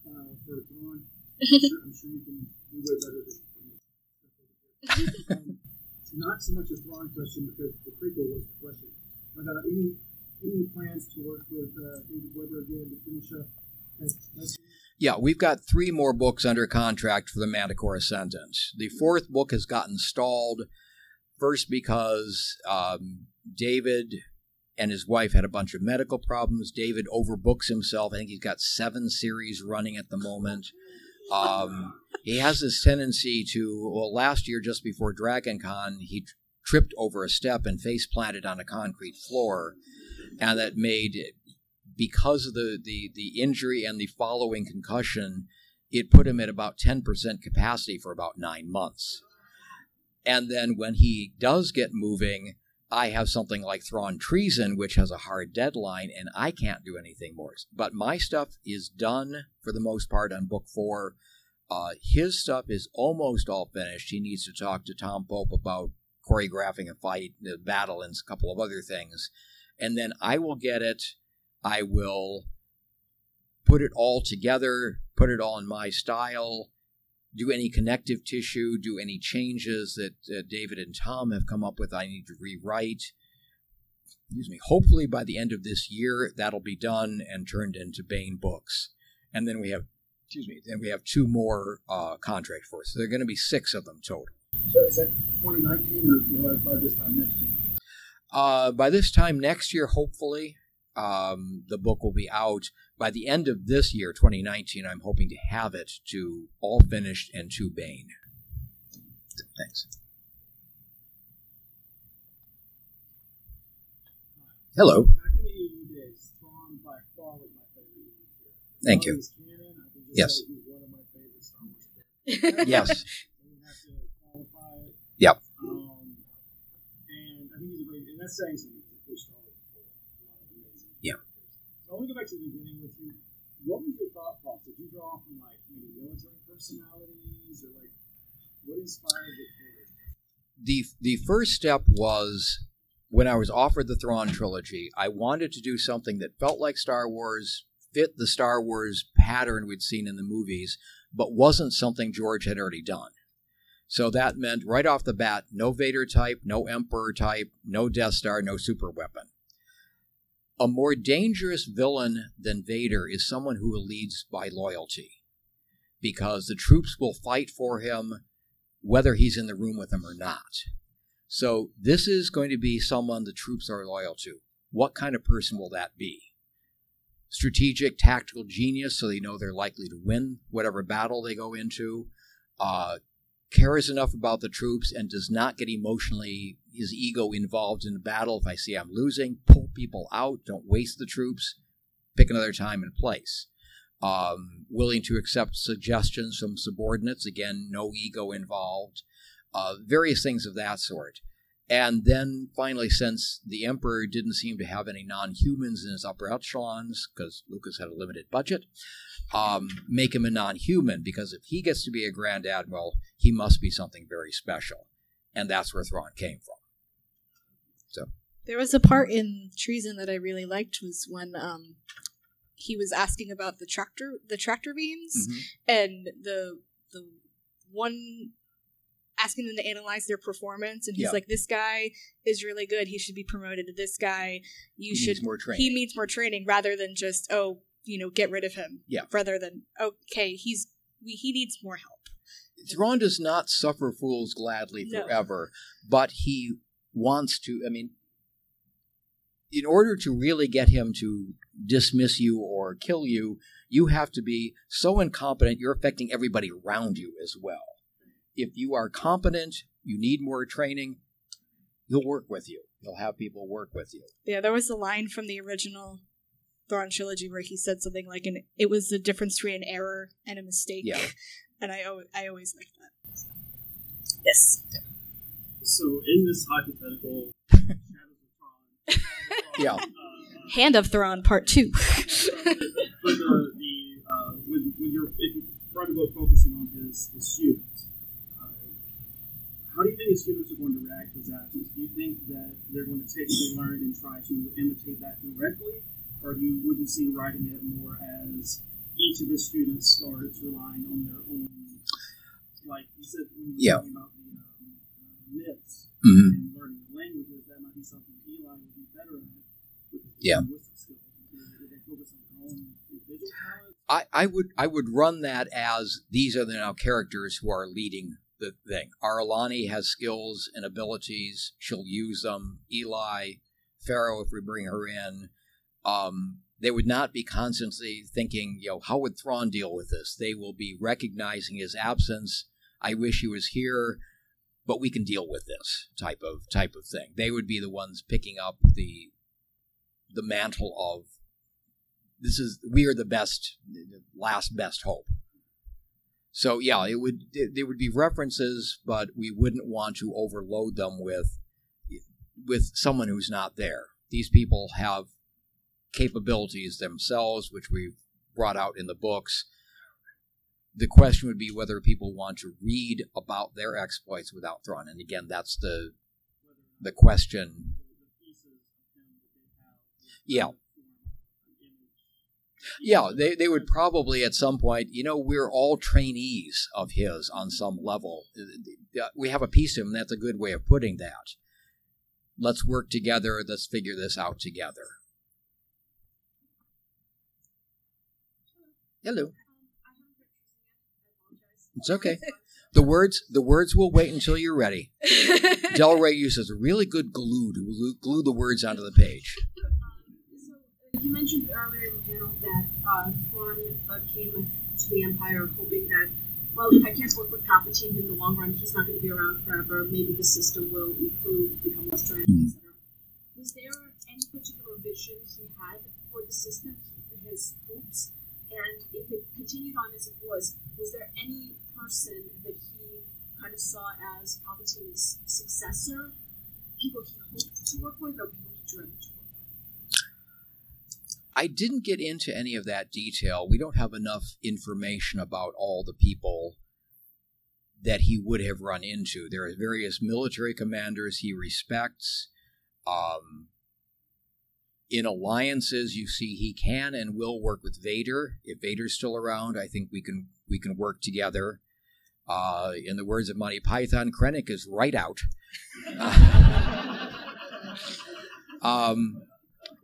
uh, for Thrawn. *laughs* I'm sure, I'm sure you can do way better than than *laughs* um, Not so much a Thrawn question because the prequel was the question, but uh, any any plans to work with uh, David Weber again to finish up? That, that's, Yeah, we've got three more books under contract for the Manticore Ascendant. The fourth book has gotten stalled, first because um, David and his wife had a bunch of medical problems. David overbooks himself. I think he's got seven series running at the moment. Um, he has this tendency to, well, last year, just before Dragon Con, he tripped over a step and face planted on a concrete floor. And that made, because of the, the, the injury and the following concussion, it put him at about 10% capacity for about nine months. And then when he does get moving, I have something like Thrawn Treason, which has a hard deadline, and I can't do anything more. But my stuff is done for the most part on book four. Uh, his stuff is almost all finished. He needs to talk to Tom Pope about choreographing a fight, a battle, and a couple of other things. And then I will get it. I will put it all together, put it all in my style, do any connective tissue, do any changes that uh, David and Tom have come up with. I need to rewrite. Excuse me. Hopefully, by the end of this year, that'll be done and turned into Baen books. And then we have, excuse me, then we have two more uh, contracts for us. So there are going to be six of them total. So is that 2019 or like by this time next year? Uh, by this time next year, hopefully, um, the book will be out. By the end of this year, 2019, I'm hoping to have it to all finished and to Baen. Thanks. Hello. Back in the EU days, Thrawn by far was my favorite EU character. Thank you. he's canon, I can just Yes. say he's one of my favorite Star Wars *laughs* characters. Yes. I don't have to qualify it. Yep. Um, and I think he's a great, and that's saying something because of course Star Wars is full of a lot of amazing Yeah. characters. So I want to go back to the beginning with you. What was your thought process? Did you draw from like maybe military personalities or like what inspired the character? the the first step was when I was offered the Thrawn trilogy. I wanted to do something that felt like Star Wars, fit the Star Wars pattern we'd seen in the movies, but wasn't something George had already done. So that meant right off the bat, no Vader type, no Emperor type, no Death Star, no super weapon. A more dangerous villain than Vader is someone who leads by loyalty, because the troops will fight for him whether he's in the room with them or not. So this is going to be someone the troops are loyal to. What kind of person will that be? Strategic, tactical genius, so they know they're likely to win whatever battle they go into. Uh, cares enough about the troops and does not get emotionally his ego involved in the battle. If I see I'm losing, pull people out. Don't waste the troops. Pick another time and place um, willing to accept suggestions from subordinates. Again, no ego involved. Uh, various things of that sort. And then finally, since the Emperor didn't seem to have any non humans in his upper echelons, because Lucas had a limited budget, um, make him a non human, because if he gets to be a Grand Admiral, he must be something very special. And that's where Thrawn came from. So, There was a part in Treason that I really liked was when um he was asking about the tractor the tractor beams mhm. and the the one asking them to analyze their performance and he's Yeah. like this guy is really good he should be promoted to this guy you He should needs more training. he needs more training rather than just oh you know get rid of him Yeah. rather than okay he's we, he needs more help Thrawn does not suffer fools gladly No. forever, but he wants to. I mean, in order to really get him to dismiss you or kill you, you have to be so incompetent you're affecting everybody around you as well. If you are competent, you need more training, he'll work with you. He'll have people work with you. Yeah, there was a line from the original Thrawn trilogy where he said something like, "An it was the difference between an error and a mistake." Yeah. *laughs* and I al- I always like that. Yes. So in this hypothetical Shadows *laughs* Yeah. uh, uh, Hand of Thrawn Part Two. *laughs* but the, the uh, when, when you're if you write a book focusing on his, his students, uh, how do you think his students are going to react to his actions? Do you think that they're going to take what they learned and try to imitate that directly, or do you would you see writing it more as each of the students starts relying on their own, like you said when you were Yeah. talking about the um, uh, myths Mhm. and learning the languages, that might be something Eli would be better at. Yeah. linguistic skills. Would they- focus on their own individual talents? I, I would I would run that as these are the now characters who are leading the thing. Ar'alani has skills and abilities; she'll use them. Eli, Faro, if we bring her in, um, they would not be constantly thinking, you know, how would Thrawn deal with this? They will be recognizing his absence. I wish he was here, but we can deal with this type of type of thing. They would be the ones picking up the the mantle of this is we are the best last best hope so yeah it would there would be references but we wouldn't want to overload them with with someone who's not there. These people have capabilities themselves which we've brought out in the books. The question would be whether people want to read about their exploits without Thrawn and again that's the the question. Yeah yeah, they, they would probably at some point, you know, we're all trainees of his on some level. Uh, we have a piece of him. That's a good way of putting that. Let's work together. Let's figure this out together. Hello. It's okay. The words the words will wait until you're ready. *laughs* Del Rey uses really good glue to glue the words onto the page. You mentioned earlier in the panel that uh, Thrawn uh, came to the Empire hoping that, well, if I can't work with Palpatine in the long run, he's not going to be around forever. Maybe the system will improve, become less tyrannical, mm. etc. Was there any particular vision he had for the system, his hopes? And if it continued on as it was, was there any person that he kind of saw as Palpatine's successor? People he hoped to work with, or people he dreamed to I didn't get into any of that detail. We don't have enough information about all the people that he would have run into. There are various military commanders he respects. Um, in alliances, you see he can and will work with Vader. If Vader's still around, I think we can we can work together. Uh, in the words of Monty Python, Krennic is right out. *laughs* um,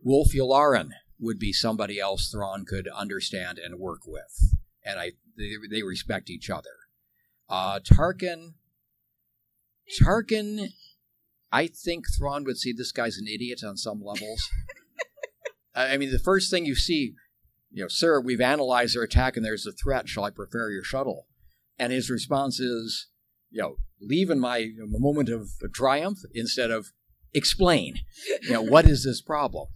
Wullf Yularen would be somebody else Thrawn could understand and work with, and I they, they respect each other. Uh, Tarkin, Tarkin, I think Thrawn would see this guy's an idiot on some levels. *laughs* I mean, the first thing you see, you know, sir, we've analyzed their attack and there's a threat. Shall I prepare your shuttle? And his response is, you know, leave in my moment of triumph instead of explain. You know, what is this problem?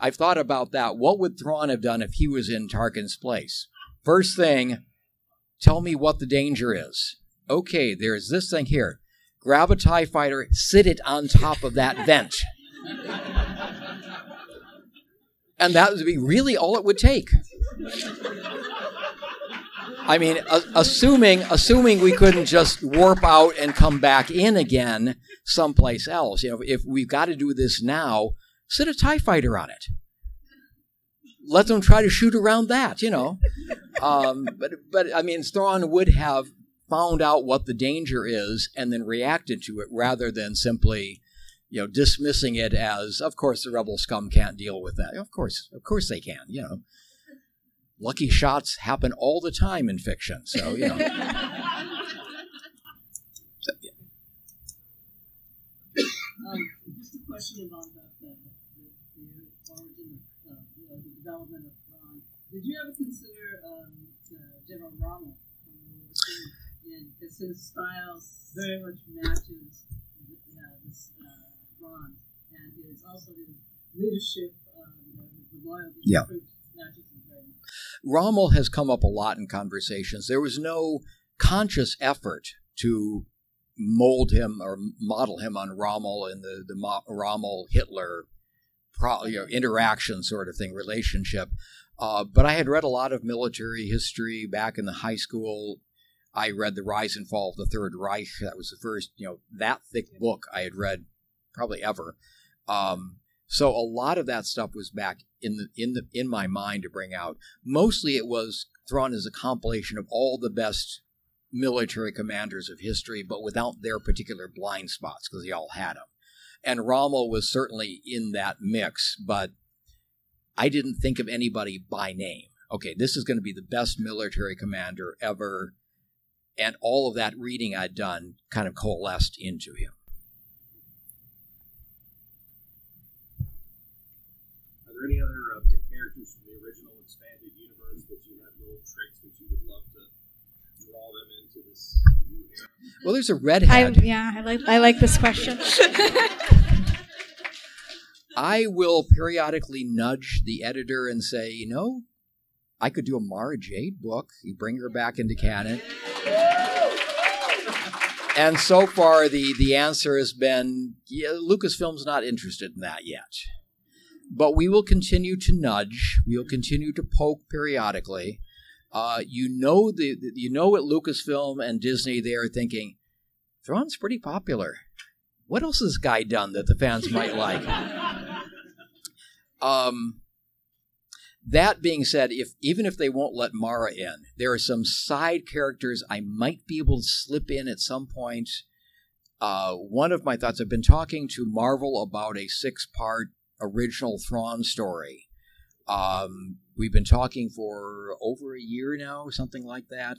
I've thought about that. What would Thrawn have done if he was in Tarkin's place? First thing, tell me what the danger is. Okay, there's this thing here. Grab a TIE fighter, sit it on top of that vent. and that would be really all it would take. I mean, assuming assuming we couldn't just warp out and come back in again someplace else. You know, if we've got to do this now, sit a TIE fighter on it. Let them try to shoot around that, you know. *laughs* Um, but, but I mean, Thrawn would have found out what the danger is and then reacted to it rather than simply, you know, dismissing it as, of course, the rebel scum can't deal with that. Of course, of course they can, you know. Lucky shots happen all the time in fiction, so, you know. so, *laughs* yeah. um, just a question about that development of Thrawn. Did you ever consider um, General Rommel because his style very much matches uh, this uh, Thrawn, and his also his leadership, um, the loyalty yeah. matches him very much. Rommel has come up a lot in conversations. There was no conscious effort to mold him or model him on Rommel and the the Rommel Hitler pro, you know, interaction sort of thing, relationship. Uh, but I had read a lot of military history back in the high school. I read The Rise and Fall of the Third Reich. That was the first, you know, that thick book I had read probably ever. Um, so a lot of that stuff was back in the in the in my mind to bring out. Mostly it was Thrawn as a compilation of all the best military commanders of history, but without their particular blind spots because they all had them and Rommel was certainly in that mix, but I didn't think of anybody by name. okay, this is going to be the best military commander ever. And all of that reading I'd done kind of coalesced into him. Are there any other of your characters from the original expanded universe that you have little tricks that you would love to draw them into this new era? Well, there's a redhead. yeah, I like I like this question. *laughs* I will periodically nudge the editor and say, you know, I could do a Mara Jade book. You bring her back into canon. And so far, the, the answer has been yeah, Lucasfilm's not interested in that yet. But we will continue to nudge. We will continue to poke periodically. Uh, you know the you know at Lucasfilm and Disney they are thinking, Thrawn's pretty popular. What else has this guy done that the fans might like? *laughs* Um, that being said, if even if they won't let Mara in, there are some side characters I might be able to slip in at some point. Uh, one of my thoughts, I've been talking to Marvel about a six-part original Thrawn story. Um, we've been talking for over a year now, something like that.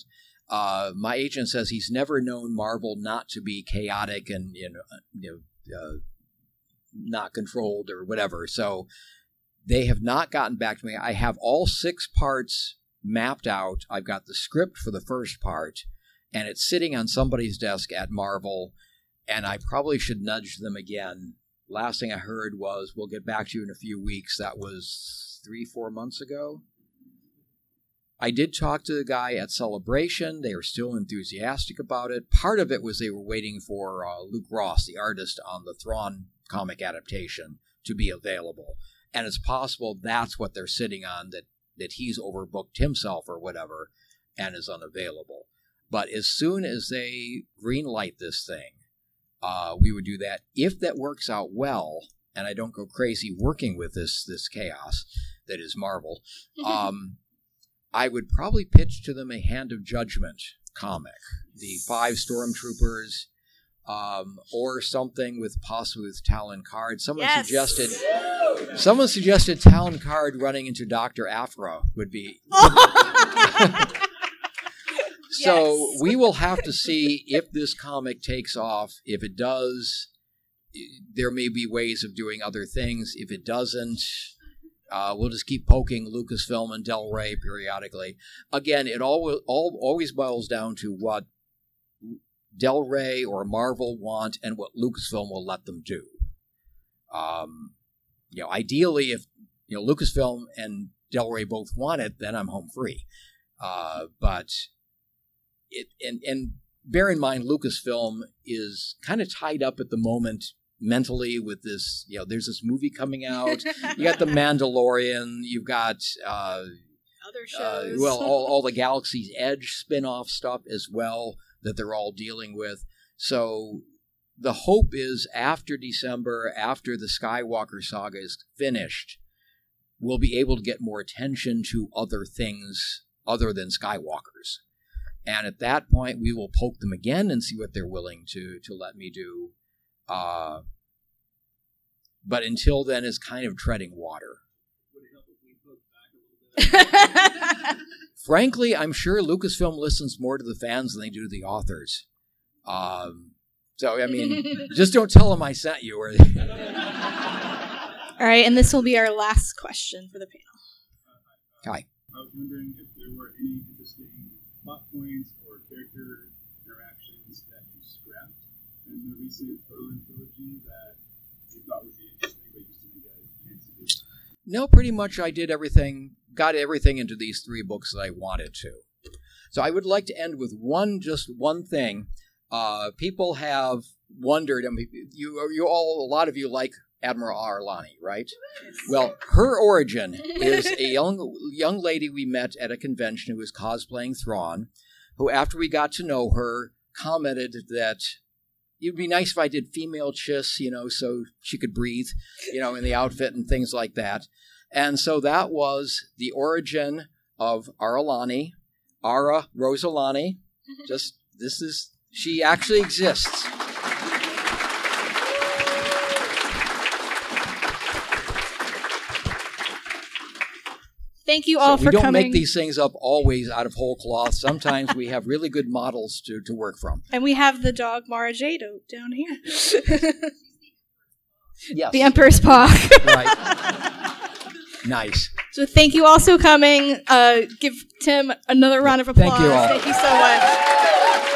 Uh, my agent says he's never known Marvel not to be chaotic and you know, you know uh, not controlled or whatever. So they have not gotten back to me. I have all six parts mapped out. I've got the script for the first part, and it's sitting on somebody's desk at Marvel. And I probably should nudge them again. Last thing I heard was, "We'll get back to you in a few weeks." That was three, four months ago. I did talk to the guy at Celebration. They were still enthusiastic about it. Part of it was they were waiting for uh, Luke Ross, the artist on the Thrawn comic adaptation, to be available. And it's possible that's what they're sitting on, that, that he's overbooked himself or whatever and is unavailable. But as soon as they greenlight this thing, uh, we would do that. If that works out well, and I don't go crazy working with this this chaos that is Marvel, *laughs* um, I would probably pitch to them a Hand of Judgment comic, the five stormtroopers, um, or something with possibly with Talon Karrde. Someone Yes. suggested. Someone suggested Talon Karrde running into Doctor Aphra would be. *laughs* so we will have to see if this comic takes off. If it does, there may be ways of doing other things. If it doesn't, uh, we'll just keep poking Lucasfilm and Del Rey periodically. Again, it all, all always boils down to what Del Rey or Marvel want and what Lucasfilm will let them do. Um, you know, ideally, if you know Lucasfilm and Del Rey both want it, then I'm home free. Uh, but it and and bear in mind, Lucasfilm is kind of tied up at the moment mentally with this. You know, there's this movie coming out. *laughs* you got the Mandalorian. You've got uh, Other uh, shows. well, all, *laughs* all the Galaxy's Edge spin off stuff as well that they're all dealing with. So the hope is after December, after the Skywalker saga is finished, we'll be able to get more attention to other things other than Skywalkers. And at that point, we will poke them again and see what they're willing to, to let me do. Uh, but until then, it's kind of treading water. Would it help if we poke back a little bit? *laughs* frankly, I'm sure Lucasfilm listens more to the fans than they do to the authors. Um, so, I mean, *laughs* just don't tell them I sent you. Or *laughs* All right, and this will be our last question for the panel. Hi. I was wondering if there were any interesting plot points or character interactions that you scrapped in the recent Thrawn trilogy that you thought would be interesting, but you just didn't get a chance to do. No, pretty much I did everything, got everything into these three books that I wanted to. So I would like to end with one, just one thing. Uh, people have wondered, I mean, you, you all, a lot of you like Admiral Ar'alani, right? Well, her origin *laughs* is a young young lady we met at a convention who was cosplaying Thrawn, who, after we got to know her, commented that it'd be nice if I did female chiss, you know, so she could breathe, you know, in the outfit and things like that. And so that was the origin of Ar'alani, Ara Rosalani. Mm-hmm. Just this is she actually exists. Thank you all So for coming. we don't coming. make these things up always out of whole cloth. Sometimes we have really good models to, to work from. and we have the dog Mara Jado down here. Yes. the Emperor's Paw. Right. *laughs* Nice. So thank you all so coming. Uh, give Tim another round of applause. Thank you all. Thank you so much.